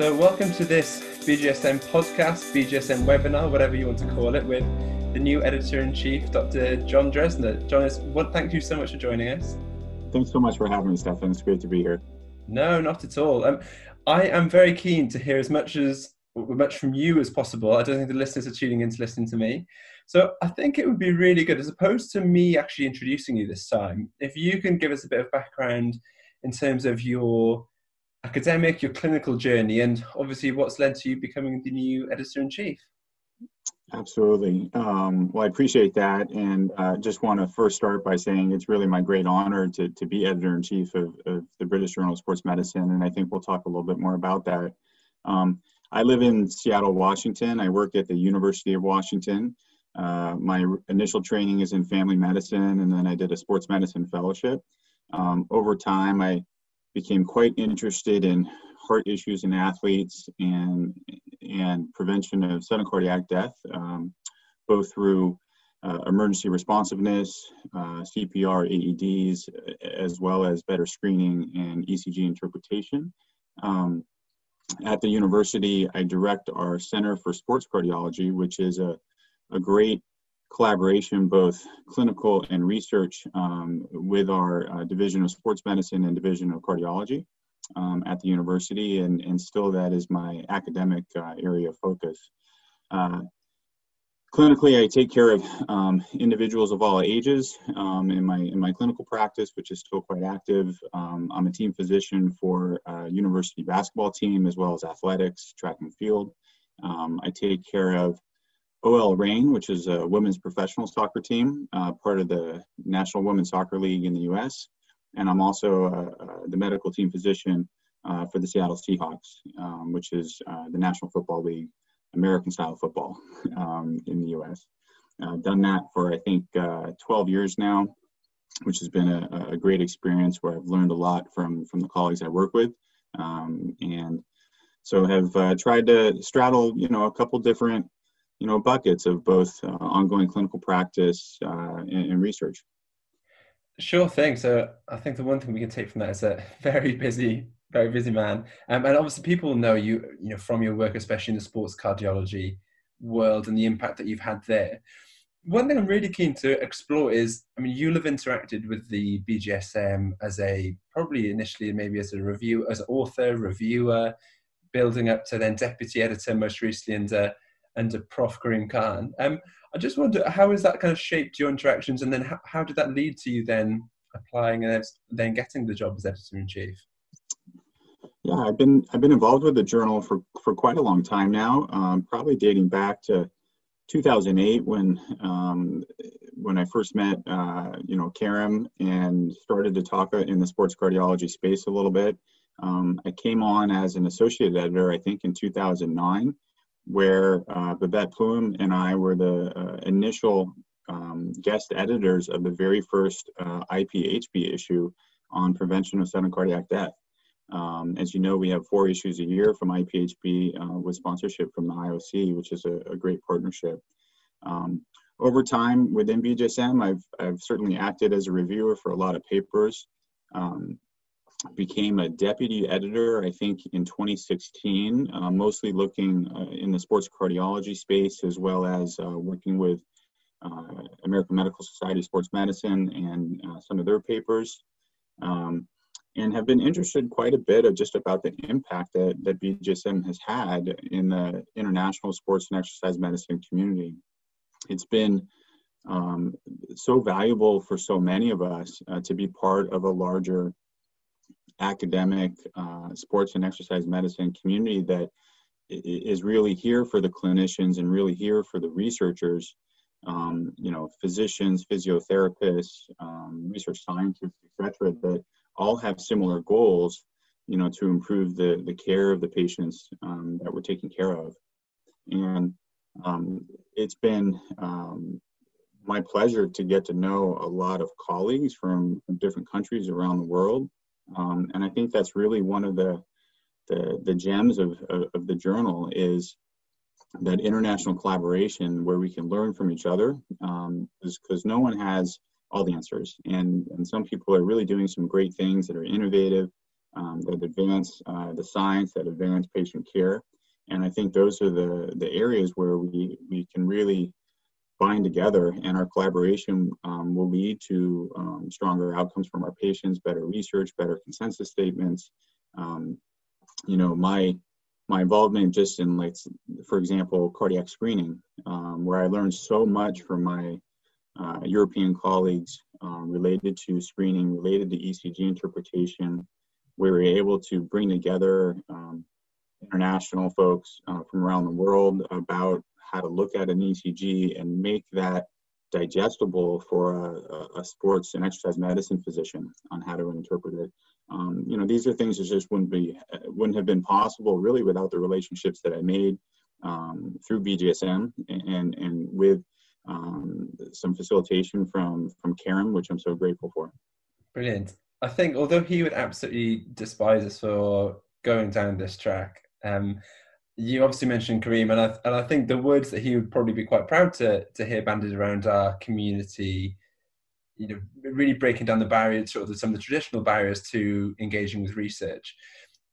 So, welcome to this BJSM podcast, BJSM webinar, whatever you want to call it, with the new editor in chief, Dr. John Drezner. John, well, thank you so much for joining us. Thanks so much for having me, Stefan. It's great to be here. No, not at all. Um, I am very keen to hear as much as much from you as possible. I don't think the listeners are tuning in to listen to me. So I think it would be really good, as opposed to me actually introducing you this time, if you can give us a bit of background in terms of your academic, your clinical journey, and obviously what's led to you becoming the new editor in chief. Absolutely. Um, well, I appreciate that, and uh, just want to first start by saying it's really my great honor to, to be editor in chief of, of, the British Journal of Sports Medicine, and I think we'll talk a little bit more about that. Um, I live in Seattle, Washington. I work at the University of Washington. Uh, my initial training is in family medicine, and then I did a sports medicine fellowship. Um, over time, I became quite interested in heart issues in athletes and and prevention of sudden cardiac death, um, both through uh, emergency responsiveness, uh, CPR, AEDs, as well as better screening and ECG interpretation. Um, at the university, I direct our Center for Sports Cardiology, which is a, a great collaboration, both clinical and research, um, with our uh, Division of Sports Medicine and Division of Cardiology um, at the university, and, and still that is my academic uh, area of focus. Uh, clinically, I take care of um, individuals of all ages um, in my in my clinical practice, which is still quite active. Um, I'm a team physician for a university basketball team as well as athletics, track and field. Um, I take care of OL Reign, which is a women's professional soccer team, uh, part of the National Women's Soccer League in the U.S. And I'm also uh, uh, the medical team physician uh, for the Seattle Seahawks, um, which is uh, the National Football League, American style football um, in the U.S. I've done that for I think uh, 12 years now, which has been a, a, great experience where I've learned a lot from from the colleagues I work with, um, and so have tried to straddle you know a couple different you know, buckets of both uh, ongoing clinical practice uh, and, and, research. Sure thing. So I think the one thing we can take from that is a very busy, very busy man, um, and obviously people know you, you know, from your work, especially in the sports cardiology world and the impact that you've had there. One thing I'm really keen to explore is, I mean, you'll have interacted with the BJSM as a probably initially maybe as a review, as an author, reviewer, building up to then deputy editor, most recently, and uh, under Prof. Karim Khan. Um, I just wonder how has that kind of shaped your interactions, and then how, how did that lead to you then applying and then getting the job as editor in chief? Yeah, I've been I've been involved with the journal for for quite a long time now, um, probably dating back to 2008 when um, when I first met uh, you know Karim and started to talk in the sports cardiology space a little bit. Um, I came on as an associate editor, I think, in 2009 where uh, Babette Pluim and I were the uh, initial um, guest editors of the very first uh, IPHP issue on prevention of sudden cardiac death. Um, as you know, we have four issues a year from IPHP uh, with sponsorship from the IOC, which is a, a great partnership. Um, over time within BJSM, I've, I've certainly acted as a reviewer for a lot of papers. Um, became a deputy editor, I think, in 2016, uh, mostly looking uh, in the sports cardiology space as well as uh, working with uh, American Medical Society Sports Medicine and uh, some of their papers. Um, and have been interested quite a bit of just about the impact that, that BJSM has had in the international sports and exercise medicine community. It's been um, so valuable for so many of us uh, to be part of a larger academic uh, sports and exercise medicine community that is really here for the clinicians and really here for the researchers um, you know physicians physiotherapists um, research scientists etc that all have similar goals you know to improve the the care of the patients um, that we're taking care of. And um, it's been um, my pleasure to get to know a lot of colleagues from, from different countries around the world um, and I think that's really one of the the, the gems of, of, of the journal is that international collaboration where we can learn from each other because um, no one has all the answers and, and some people are really doing some great things that are innovative um, that advance uh, the science, that advance patient care. And I think those are the, the areas where we, we can really bind together and our collaboration um, will lead to um, stronger outcomes from our patients, better research, better consensus statements. Um, you know, my my involvement just in like, for example, cardiac screening, um, where I learned so much from my uh, European colleagues um, related to screening, related to ECG interpretation. We were able to bring together um, international folks uh, from around the world about how to look at an ECG and make that digestible for a, a, sports and exercise medicine physician on how to interpret it. Um, you know, these are things that just wouldn't be wouldn't have been possible really without the relationships that I made um, through BJSM and and with um, some facilitation from from Karim, which I'm so grateful for. Brilliant. I think although he would absolutely despise us for going down this track, um, you obviously mentioned Karim, and I, and I think the words that he would probably be quite proud to, to hear banded around our community, you know, really breaking down the barriers, sort of some of the traditional barriers to engaging with research.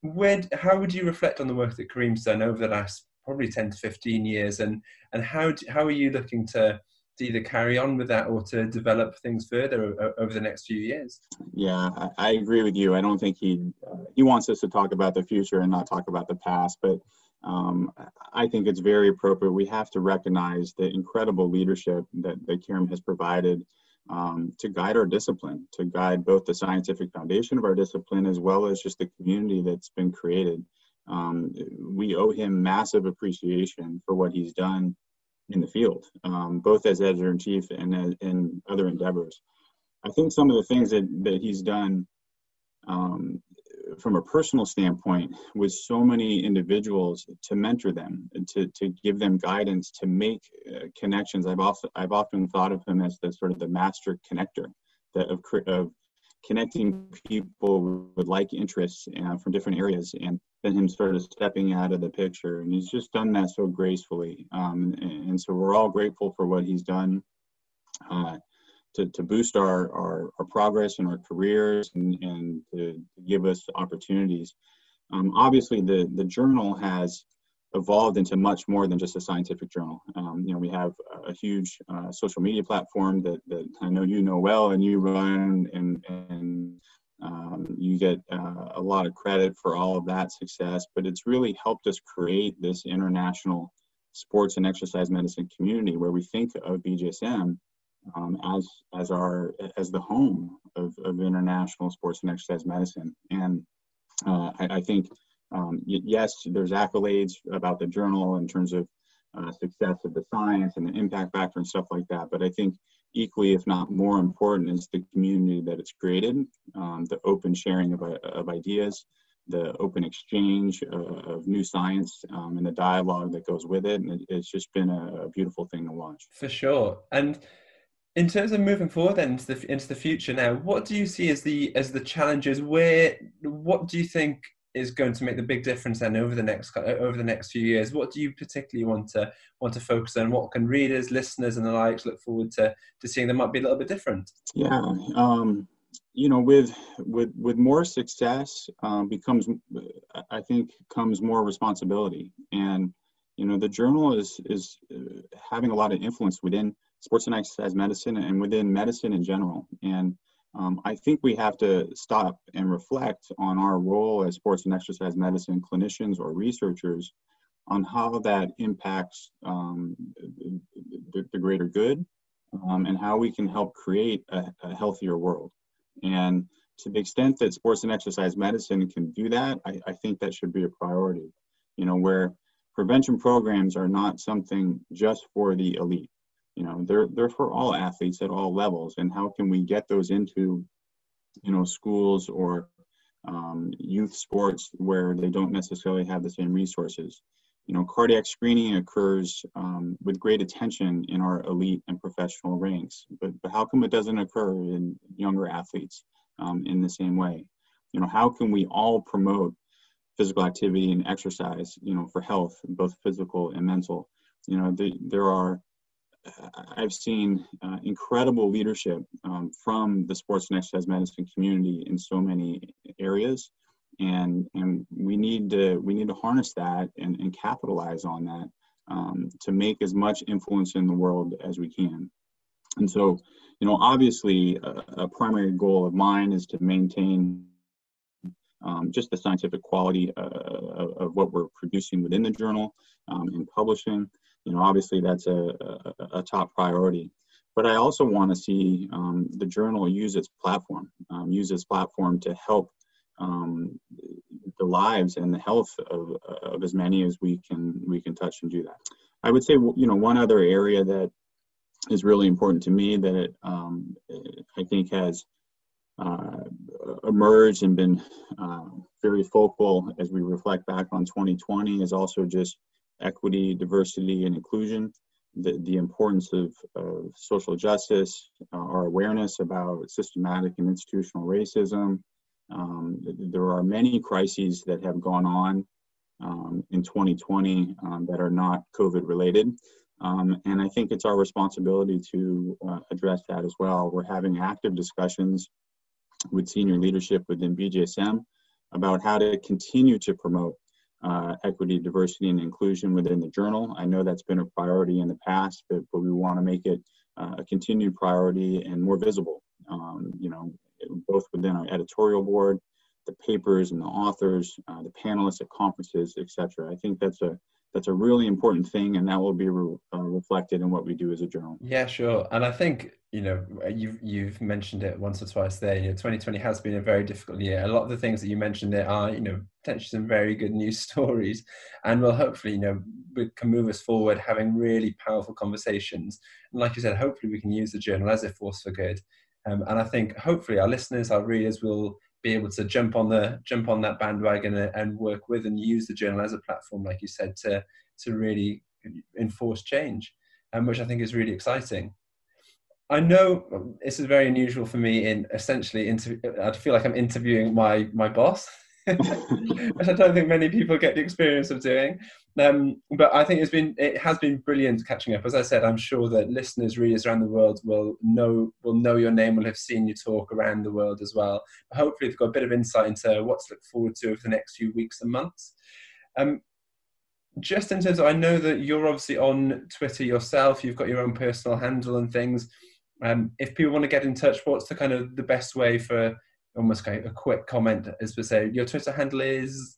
Where, how would you reflect on the work that Karim's done over the last probably 10 to 15 years, and, and how, do, how are you looking to, to either carry on with that or to develop things further over the next few years? Yeah, I, agree with you. I don't think he uh, he wants us to talk about the future and not talk about the past, but um, I think it's very appropriate. We have to recognize the incredible leadership that, that Karim has provided um, to guide our discipline, to guide both the scientific foundation of our discipline as well as just the community that's been created. Um, we owe him massive appreciation for what he's done in the field, um, both as editor in chief and in other endeavors. I think some of the things that, that he's done um, from a personal standpoint with so many individuals to mentor them to, to give them guidance to make uh, connections. I've also i've often thought of him as the sort of the master connector that of, of connecting people with like interests uh, from different areas and then him sort of stepping out of the picture. And he's just done that so gracefully um, and, and, so we're all grateful for what he's done uh, to, to boost our, our, our progress and our careers and, and to, give us opportunities. Um, obviously, the, the journal has evolved into much more than just a scientific journal. Um, you know, we have a huge uh, social media platform that, that I know you know well and you run and, and um, you get uh, a lot of credit for all of that success, but it's really helped us create this international sports and exercise medicine community where we think of BJSM um, as as our as the home of, of international sports and exercise medicine. And uh, I, I, think um, yes, there's accolades about the journal in terms of uh, success of the science and the impact factor and stuff like that. But I think equally, if not more important, is the community that it's created, um, the open sharing of, of ideas, the open exchange uh, of new science um, and the dialogue that goes with it. And it, it's just been a, a, beautiful thing to watch. For sure. And in terms of moving forward then into the, into the future now, what do you see as the as the challenges? Where what do you think is going to make the big difference then over the next over the next few years? What do you particularly want to want to focus on? What can readers, listeners, and the likes look forward to to seeing that might be a little bit different? Yeah, um, you know, with with with more success um, becomes, I think, comes more responsibility, and you know, the journal is is uh, having a lot of influence within sports and exercise medicine and within medicine in general. And um, I think we have to stop and reflect on our role as sports and exercise medicine clinicians or researchers on how that impacts um, the, the, greater good um, and how we can help create a, a, healthier world. And to the extent that sports and exercise medicine can do that, I, I think that should be a priority. You know, where prevention programs are not something just for the elite you know they're they're for all athletes at all levels and how can we get those into you know schools or um, youth sports where they don't necessarily have the same resources? You know cardiac screening occurs um, with great attention in our elite and professional ranks but, but how come it doesn't occur in younger athletes um, in the same way? You know how can we all promote physical activity and exercise you know for health both physical and mental? You know the, there are I've seen uh, incredible leadership um, from the sports and exercise medicine community in so many areas. and and we need to we need to harness that and, and capitalize on that um, to make as much influence in the world as we can. And so, you know, obviously, a, a primary goal of mine is to maintain um, just the scientific quality uh, of, what we're producing within the journal um, and publishing. You know, obviously, that's a, a, a top priority. But I also want to see um, the journal use its platform, um, use its platform to help um, the lives and the health of, of as many as we can we can touch and do that. I would say you know one other area that is really important to me that it, um, I think has uh, emerged and been uh, very focal as we reflect back on 2020 is also just equity, diversity, and inclusion. The, the importance of, of social justice, uh, our awareness about systematic and institutional racism, um, there are many crises that have gone on um, in 2020 um, that are not COVID related. Um, and I think it's our responsibility to uh, address that as well. We're having active discussions with senior leadership within BJSM about how to continue to promote uh, equity, diversity, and inclusion within the journal. I know that's been a priority in the past, but, but we want to make it uh, a continued priority and more visible. Um, you know, both within our editorial board, the papers and the authors, uh, the panelists at conferences, etc. I think that's a that's a really important thing, and that will be re- uh, reflected in what we do as a journal. Yeah, sure. And I think you know you've you've mentioned it once or twice there. You know, 2020 has been a very difficult year. A lot of the things that you mentioned there are you know potentially some very good news stories, and will hopefully you know we can move us forward, having really powerful conversations. And like you said, hopefully we can use the journal as a force for good um, and I think hopefully our listeners, our readers will be able to jump on the jump on that bandwagon and, and work with and use the journal as a platform, like you said, to to really enforce change, um, which I think is really exciting. I know this is very unusual for me in essentially inter- I feel like I'm interviewing my my boss. Which I don't think many people get the experience of doing. Um, but I think it's been it has been brilliant catching up. As I said, I'm sure that listeners, readers around the world will know will know your name, will have seen you talk around the world as well. But hopefully, they've got a bit of insight into what to look forward to over the next few weeks and months. Um, just in terms of, I know that you're obviously on Twitter yourself. You've got your own personal handle and things. Um, if people want to get in touch, what's the kind of the best way for almost kind of a quick comment as we say your Twitter handle is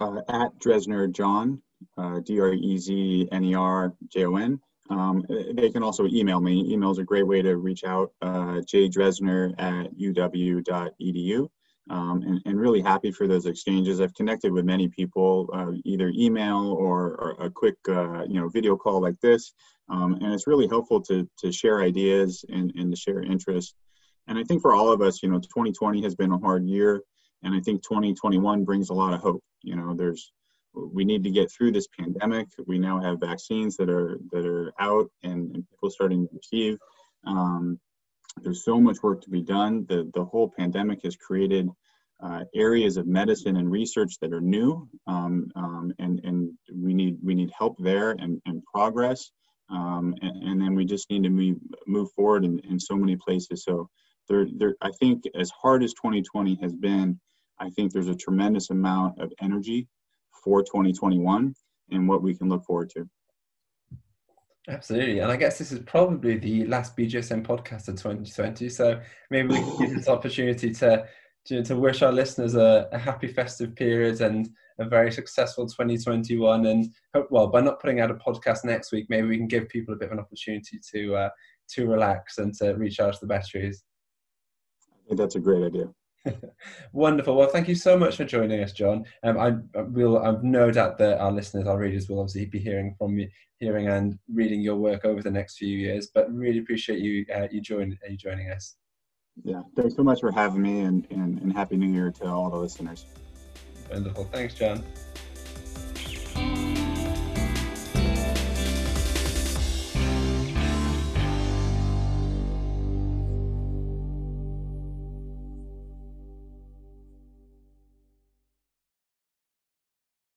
uh, at Drezner John, uh, D R E Z N E R J O N. Um, they can also email me. Email is a great way to reach out. Uh, jdrezner at uw.edu. Um, and, and, really happy for those exchanges. I've connected with many people, uh, either email or, or a quick, uh, you know, video call like this. Um, and it's really helpful to, to share ideas and, and to share interests. And I think for all of us, you know, 2020 has been a hard year, and I think 2021 brings a lot of hope. You know, there's we need to get through this pandemic. We now have vaccines that are that are out and, and people starting to receive. Um, there's so much work to be done. The the whole pandemic has created uh, areas of medicine and research that are new, um, um, and and we need we need help there and, and progress. Um, and, and, then we just need to move move forward in, in so many places. So there, there, I think as hard as 2020 has been, I think there's a tremendous amount of energy for 2021 and what we can look forward to. Absolutely. And I guess this is probably the last BJSM podcast of 2020. So maybe we can use this opportunity to, to, to wish our listeners a, a, happy festive period and a very successful 2021. And hope, well, by not putting out a podcast next week, maybe we can give people a bit of an opportunity to, uh, to relax and to recharge the batteries. I think that's a great idea. Wonderful. Well, thank you so much for joining us, John. Um, I, I will. I've no doubt that our listeners, our readers, will obviously be hearing from you, hearing and reading your work over the next few years. But really appreciate you uh, you join you joining us. Yeah, thanks so much for having me, and, and, and happy New Year to all the listeners. Wonderful. Thanks, John.